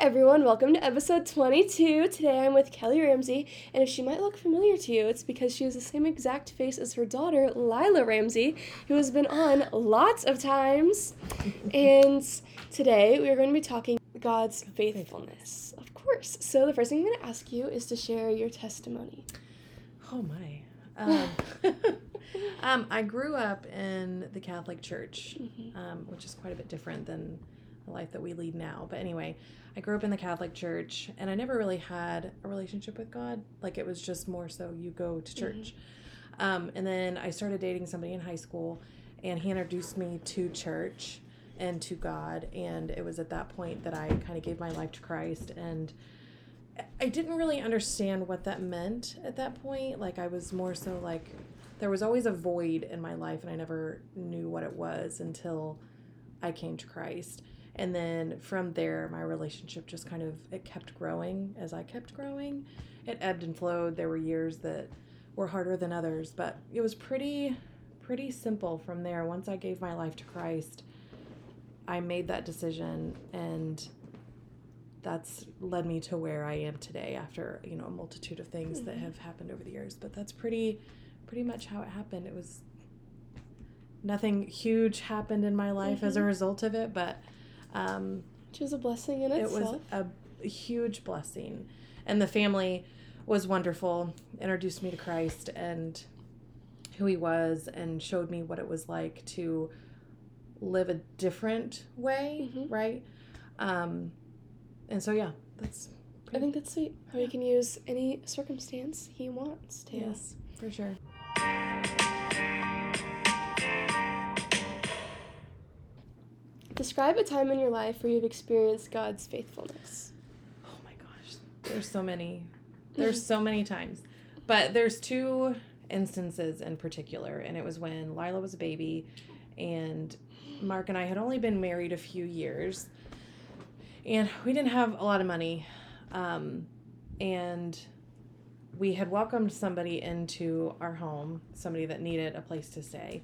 everyone, welcome to episode 22. Today I'm with Kelli Ramsey, and if she might look familiar to you, it's because she has the same exact face as her daughter, Lila Ramsey, who has been on lots of times. and today we are going to be talking God's faithfulness, of course. So the first thing I'm going to ask you is to share your testimony. Oh my. Um, um, I grew up in the Catholic Church, Mm-hmm. um, which is quite a bit different than the life that we lead now. But anyway, I grew up in the Catholic Church, and I never really had a relationship with God. Like it was just more so you go to church. Um, and then I started dating somebody in high school, and he introduced me to church and to God. And it was at that point that I kind of gave my life to Christ and. I didn't really understand what that meant at that point. Like I was more so like there was always a void in my life and I never knew what it was until I came to Christ. And then from there my relationship just kind of it kept growing as I kept growing. It ebbed and flowed. There were years that were harder than others, but it was pretty pretty simple from there. Once I gave my life to Christ, I made that decision and that's led me to where I am today after you know a multitude of things that mm-hmm. have happened over the years. But that's pretty, pretty much how it happened. It was nothing huge happened in my life as a mm-hmm. result of it, but um, Which a blessing in it itself. was a huge blessing, and the family was wonderful. Introduced me to Christ and who He was, and showed me what it was like to live a different way, Mhm. right? Um, and so yeah, that's I think that's sweet. How he can use any circumstance he wants to. yes for sure. Describe a time in your life where you've experienced God's faithfulness. Oh my gosh, there's so many, there's so many times, but there's two instances in particular, and it was when Lila was a baby, and Mark and I had only been married a few years, and we didn't have a lot of money, um, and we had welcomed somebody into our home, somebody that needed a place to stay.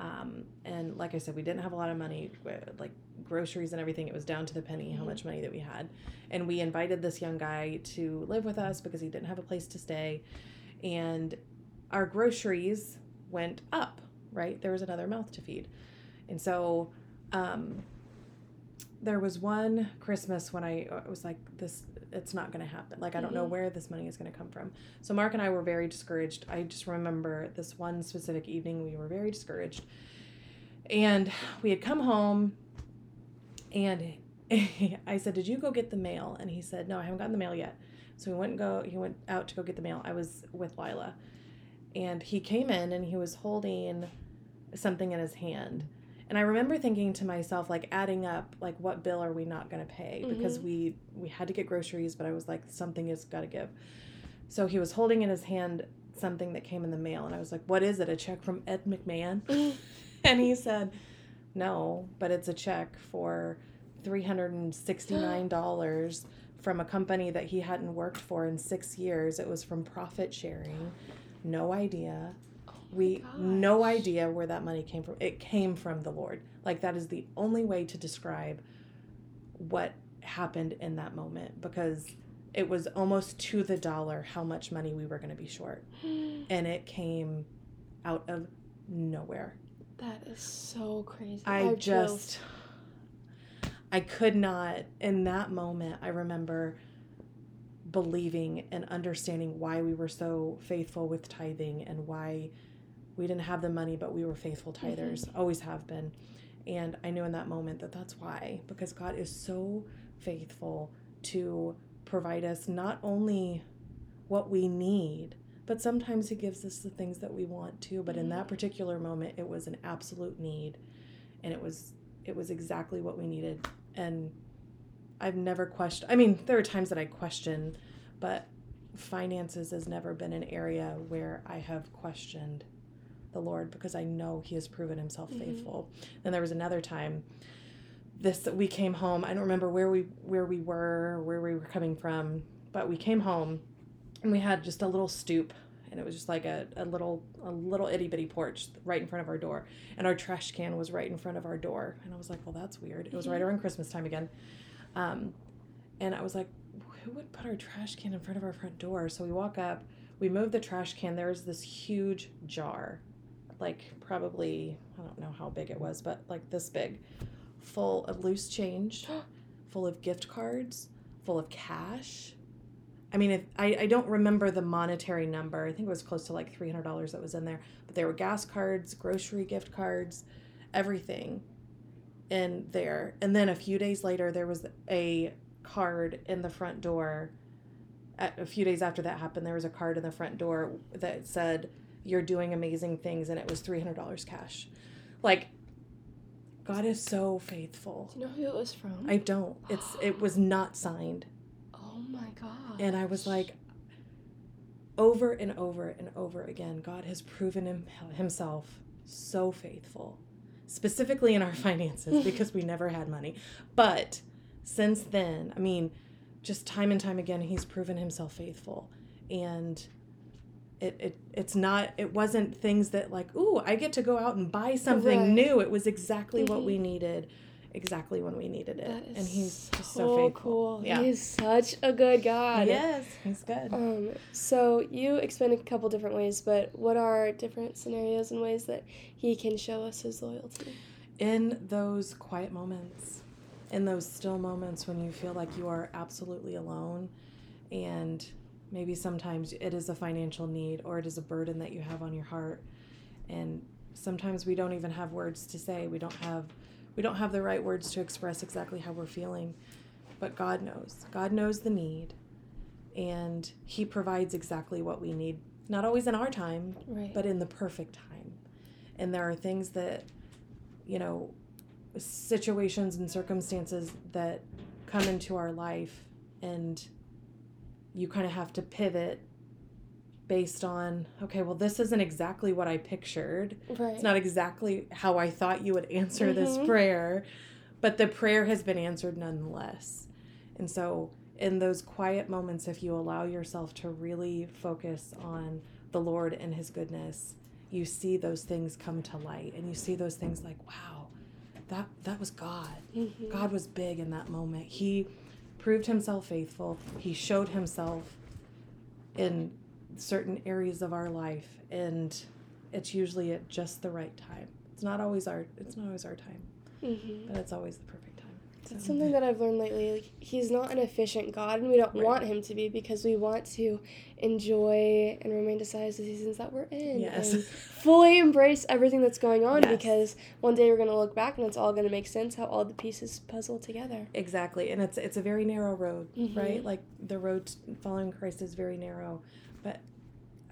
Um, and like I said, we didn't have a lot of money, like groceries and everything. It was down to the penny how much money that we had. And we invited this young guy to live with us because he didn't have a place to stay. And our groceries went up, right? There was another mouth to feed. And so um, there was one Christmas when I uh, was like, this, it's not going to happen. Like, I don't know Mhm. where this money is going to come from. So Mark and I were very discouraged. I just remember this one specific evening, we were very discouraged. And we had come home and I said, Did you go get the mail? And he said, No, I haven't gotten the mail yet. So he went and go he went out to go get the mail. I was with Lila. And he came in and he was holding something in his hand. And I remember thinking to myself, like adding up, like what bill are we not gonna pay? Because Mhm. we we had to get groceries, but I was like, something has gotta give. So he was holding in his hand something that came in the mail, and I was like, What is it? A check from Ed McMahon? and he said, No, but it's a check for $369 from a company that he hadn't worked for in six years. It was from profit sharing. No idea. We oh no idea where that money came from. It came from the Lord. Like that is the only way to describe what happened in that moment because it was almost to the dollar how much money we were going to be short and it came out of nowhere. that is so crazy. I chills. just I could not in that moment I remember believing and understanding why we were so faithful with tithing and why we didn't have the money but we were faithful mm-hmm. tithers always have been. And I knew in that moment that that's why because God is so faithful to provide us not only what we need but sometimes he gives us the things that we want too but in mm-hmm. that particular moment it was an absolute need and it was it was exactly what we needed. And i've never questioned i mean there are times that i question but finances has never been an area where i have questioned the lord because i know he has proven himself Mhm. faithful then there was another time this we came home i don't remember where we where we were where we were coming from but we came home and we had just a little stoop and it was just like a, a little a little itty bitty porch right in front of our door and our trash can was right in front of our door and i was like well that's weird it was right Mhm. around christmas time again um, And I was like, who would put our trash can in front of our front door? So we walk up, we move the trash can. There's this huge jar, like probably, I don't know how big it was, but like this big, full of loose change, full of gift cards, full of cash. I mean, if, I, I don't remember the monetary number. I think it was close to like $300 that was in there. But there were gas cards, grocery gift cards, everything in there. And then a few days later, there was a card in the front door. A few days after that happened, there was a card in the front door that said, You're doing amazing things, and it was $300 cash. Like, God is so faithful. Do you know who it was from? I don't. It's it was not signed. oh my god. And I was like over and over and over again, God has proven him, himself so faithful, specifically in our finances because we never had money. But since then, I mean, just time and time again, he's proven himself faithful. And it, it it's not it wasn't things that like ooh I get to go out and buy something Right. new. It was exactly what Mhm. we needed, exactly when we needed it. And he's so so faithful. cool. Yeah. He is such a good God. Yes, he's good. Um, so you explained a couple different ways, but what are different scenarios and ways that he can show us his loyalty? in those quiet moments, in those still moments when you feel like you are absolutely alone, and maybe sometimes it is a financial need or it is a burden that you have on your heart, and sometimes we don't even have words to say. We don't have we don't have the right words to express exactly how we're feeling, but God knows. God knows the need, and He provides exactly what we need. Not always in our time, Right. but in the perfect time. And there are things that, you know, situations and circumstances that come into our life, and you kind of have to pivot based on, okay, well, this isn't exactly what I pictured. right. It's not exactly how I thought you would answer this Mhm. prayer, but the prayer has been answered nonetheless. And so, in those quiet moments, if you allow yourself to really focus on the Lord and His goodness, you see those things come to light, and you see those things like, wow, that that was God. Mhm. God was big in that moment. He proved Himself faithful. He showed Himself in certain areas of our life, and it's usually at just the right time. It's not always our it's not always our time, Mhm. but it's always the perfect. That's something that I've learned lately. Like, he's not an efficient God, and we don't Right. want him to be because we want to enjoy and romanticize the seasons that we're in Yes. and fully embrace everything that's going on Yes. because one day we're going to look back and it's all going to make sense how all the pieces puzzle together. Exactly, and it's it's a very narrow road, Mhm. right? Like the road following Christ is very narrow, but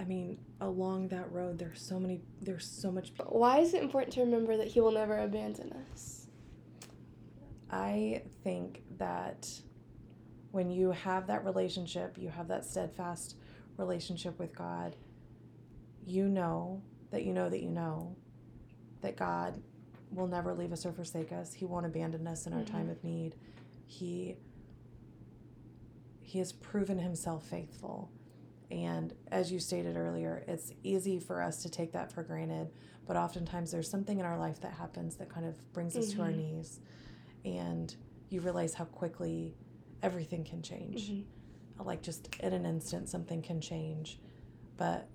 I mean, along that road, there's so many, there's so much. Why is it important to remember that he will never abandon us? I think that when you have that relationship, you have that steadfast relationship with God, you know that you know that you know that God will never leave us or forsake us. He won't abandon us in our time of need. He he has proven himself faithful. And as you stated earlier, it's easy for us to take that for granted, but oftentimes there's something in our life that happens that kind of brings us to our Mhm. knees and you realize how quickly everything can change. Mhm. Like just in an instant something can change. But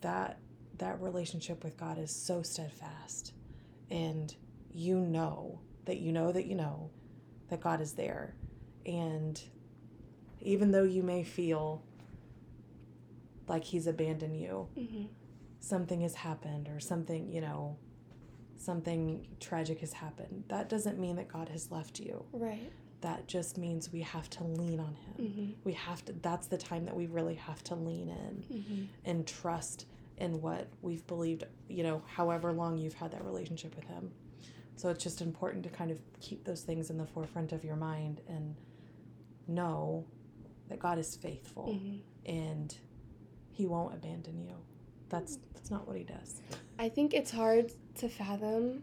that that relationship with God is so steadfast and you know that you know that you know that God is there. And even though you may feel like he's abandoned you, Mhm. something has happened or something, you know, something tragic has happened. That doesn't mean that God has left you. Right. That just means we have to lean on him. Mhm. We have to that's the time that we really have to lean in Mhm. and trust in what we've believed, you know, however long you've had that relationship with him. So it's just important to kind of keep those things in the forefront of your mind and know that God is faithful Mhm. and he won't abandon you. That's that's not what he does. I think it's hard to fathom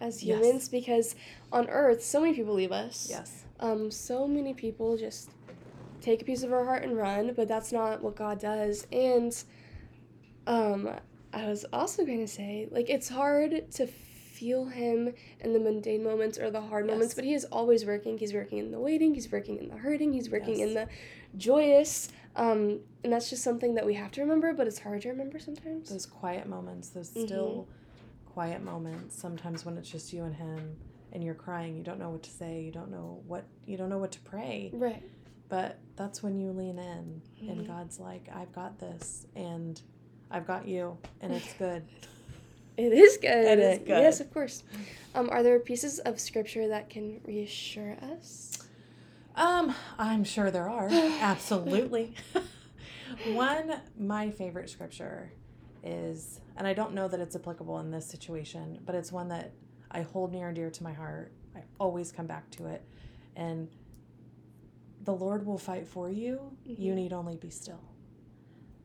as Yes. humans because on earth so many people leave us. Yes. Um, so many people just take a piece of our heart and run, but that's not what God does. And um, I was also going to say, like, it's hard to feel him in the mundane moments or the hard moments, but he is always working. He's working in the waiting, he's working in the hurting, he's working in the joyous. Um, and that's just something that we have to remember, but it's hard to remember sometimes. those quiet moments, those Mhm. still quiet moments. Sometimes when it's just you and him, and you're crying, you don't know what to say, you don't know what you don't know what to pray. Right. But that's when you lean in, Mhm. and God's like, "I've got this, and I've got you, and it's good." It is good. It is good. Yes, of course. Um, are there pieces of scripture that can reassure us? Um, I'm sure there are. Absolutely. One, my favorite scripture is, and I don't know that it's applicable in this situation, but it's one that I hold near and dear to my heart. I always come back to it. And the Lord will fight for you. You Mhm. need only be still.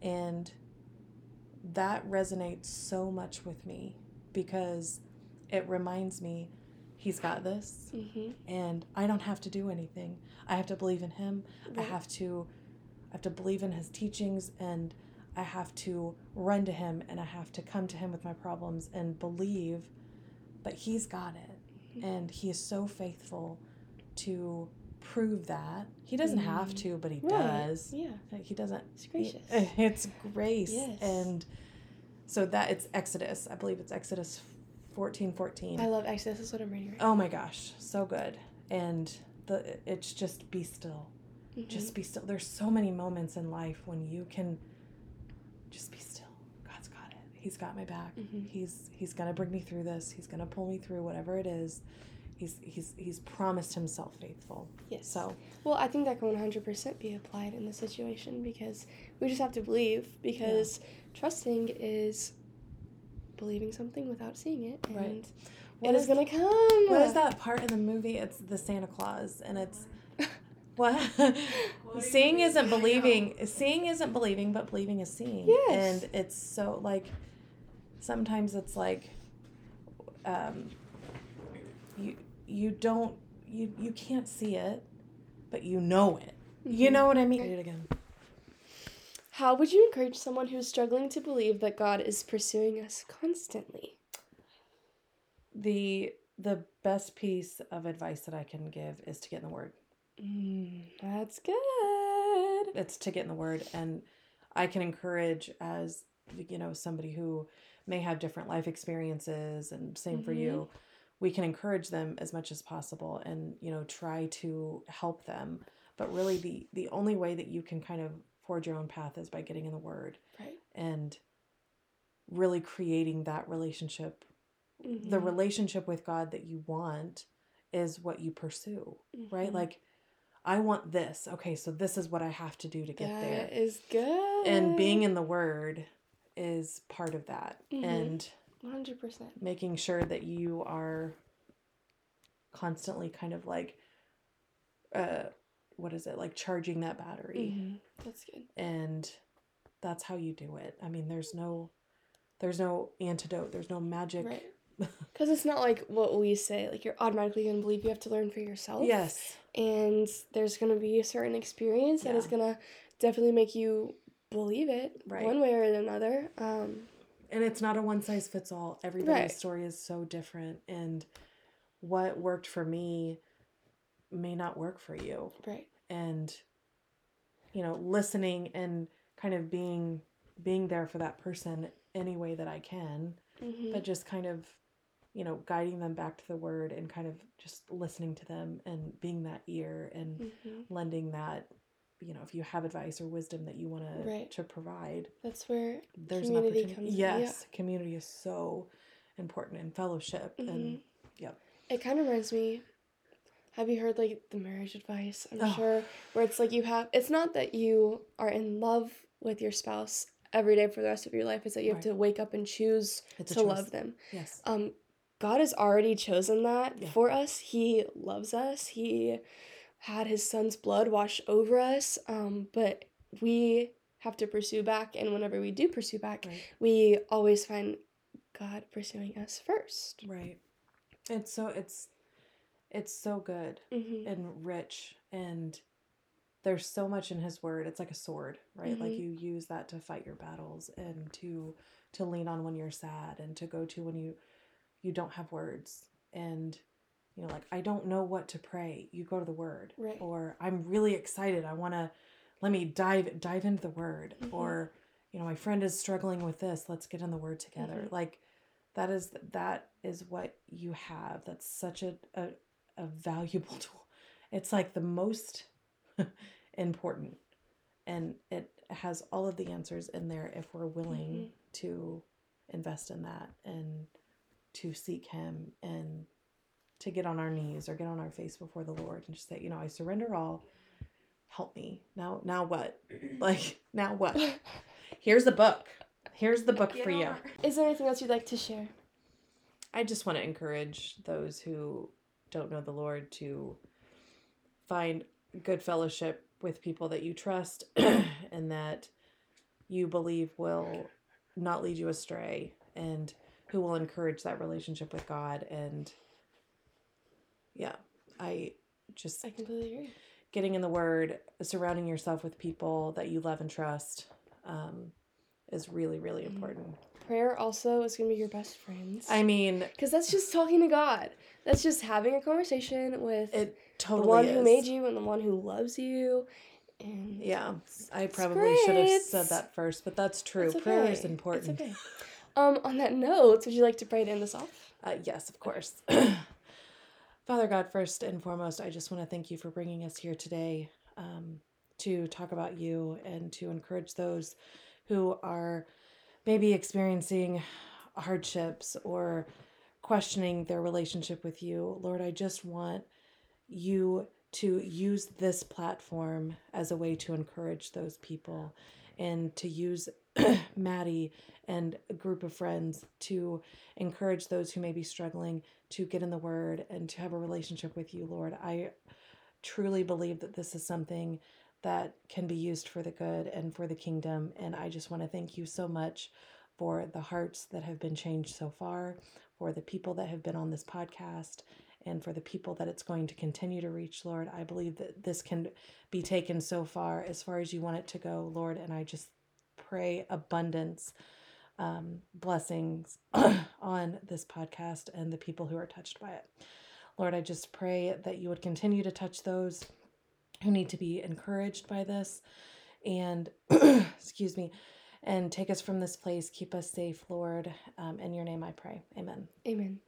And that resonates so much with me because it reminds me He's got this Mm-hmm. and I don't have to do anything. I have to believe in him. I have to I have to believe in his teachings and I have to run to him and I have to come to him with my problems and believe but he's got it. Mhm. And he is so faithful to prove that. He doesn't have Mhm. to, but he Right. does. Yeah. He doesn't It's gracious. it's grace. Yes. And so that it's Exodus. I believe it's Exodus 14 14. I love Exodus. That's what I'm reading right Oh my gosh, so good. And the it's just be still. Mhm. Just be still. There's so many moments in life when you can just be still. God's got it. He's got my back. Mhm. He's he's gonna bring me through this. He's gonna pull me through whatever it is. He's he's he's promised himself faithful. Yes. So Well, I think that can 100% be applied in this situation because we just have to believe because trusting is believing something without seeing it and Right. it is, going to come. What is that part in the movie? It's the Santa Claus, and it's what seeing isn't believing. Seeing isn't believing, but believing is seeing. Yes. And it's so like sometimes it's like um, you you don't you you can't see it, but you know it. You Mhm. know what I mean? Read it again. How would you encourage someone who's struggling to believe that God is pursuing us constantly? The the best piece of advice that I can give is to get in the Word. Mm, that's good. it's to get in the word and i can encourage as you know somebody who may have different life experiences and same for you we can encourage them as much as possible and you know try to help them but really the the only way that you can kind of forge your own path is by getting in the word Right. and really creating that relationship the Mhm. relationship with god that you want is what you pursue right Mhm. like i want this okay so this is what i have to do to get there That is good. and being in the word is part of that Mhm. and 100%. making sure that you are constantly kind of like uh what is it like charging that battery Mhm. That's good. and that's how you do it i mean there's no there's no antidote there's no magic Right. Because it's not like what we say, like you're automatically going to believe you have to learn for yourself. yes And there's going to be a certain experience that is going to definitely make you believe it Right. one way or another. Um, and it's not a one size fits all everybody's Right. story is so different and what worked for me may not work for you right. and you know listening and kind of being being there for that person any way that i can Mm-hmm. but just kind of you know guiding them back to the word and kind of just listening to them and being that ear and hmm lending that you know if you have advice or wisdom that you want to Right. to provide That's where there's an opportunity comes yes community is so important and fellowship and Mhm. yep. it kind of reminds me. Have you heard like the marriage advice? I'm Oh. sure where it's like you have. It's not that you are in love with your spouse every day for the rest of your life. It's that you have to wake up and choose it's to love them. yes um god has already chosen that Yeah. for us he loves us he had his son's blood wash over us um but we have to pursue back and whenever we do pursue back right. we always find god pursuing us first. Right. It's so it's it's so good mm-hmm. and rich and there's so much in his word. It's like a sword right? Like Mhm. you use that to fight your battles and to to lean on when you're sad and to go to when you you don't have words. And you know like i don't know what to pray you go to the word Right. or i'm really excited i want to let me dive dive into the word Mhm. or you know my friend is struggling with this let's get in the word together Mhm. like that is that is what you have that's such a a, a valuable tool it's like the most important and it has all of the answers in there if we're willing Mhm. to invest in that and to seek him and to get on our knees or get on our face before the lord and just say you know i surrender all. Help me. Now now what? Like now what? Here's the book. Here's the book for you. Is there anything else you'd like to share? I just want to encourage those who don't know the Lord to find good fellowship with people that you trust and that you believe will not lead you astray and who will encourage that relationship with God and yeah, I just I completely agree. getting in the word, surrounding yourself with people that you love and trust um, is really really Mhm. important. Prayer also is going to be your best friends. I mean, Because that's just talking to God. That's just having a conversation with it the one is. who made you and the one who loves you. And Yeah, I probably should have said that first, but that's true. it's Prayer is important. Okay. Um, on that note, would you like to pray to end this off? Uh, yes, of course. Father God, first and foremost, I just want to thank you for bringing us here today um, to talk about you and to encourage those who are maybe experiencing hardships or questioning their relationship with you. Lord, I just want you to use this platform as a way to encourage those people and to use Maddie and a group of friends to encourage those who may be struggling to get in the word and to have a relationship with you, Lord. I truly believe that this is something that can be used for the good and for the kingdom. And I just want to thank you so much for the hearts that have been changed so far, for the people that have been on this podcast, and for the people that it's going to continue to reach, Lord. I believe that this can be taken so far as far as you want it to go, Lord. And I just pray abundance, um, blessings on this podcast and the people who are touched by it. Lord, I just pray that you would continue to touch those who need to be encouraged by this and, excuse me, and take us from this place. Keep us safe, Lord. Um, in your name I pray. Amen. Amen.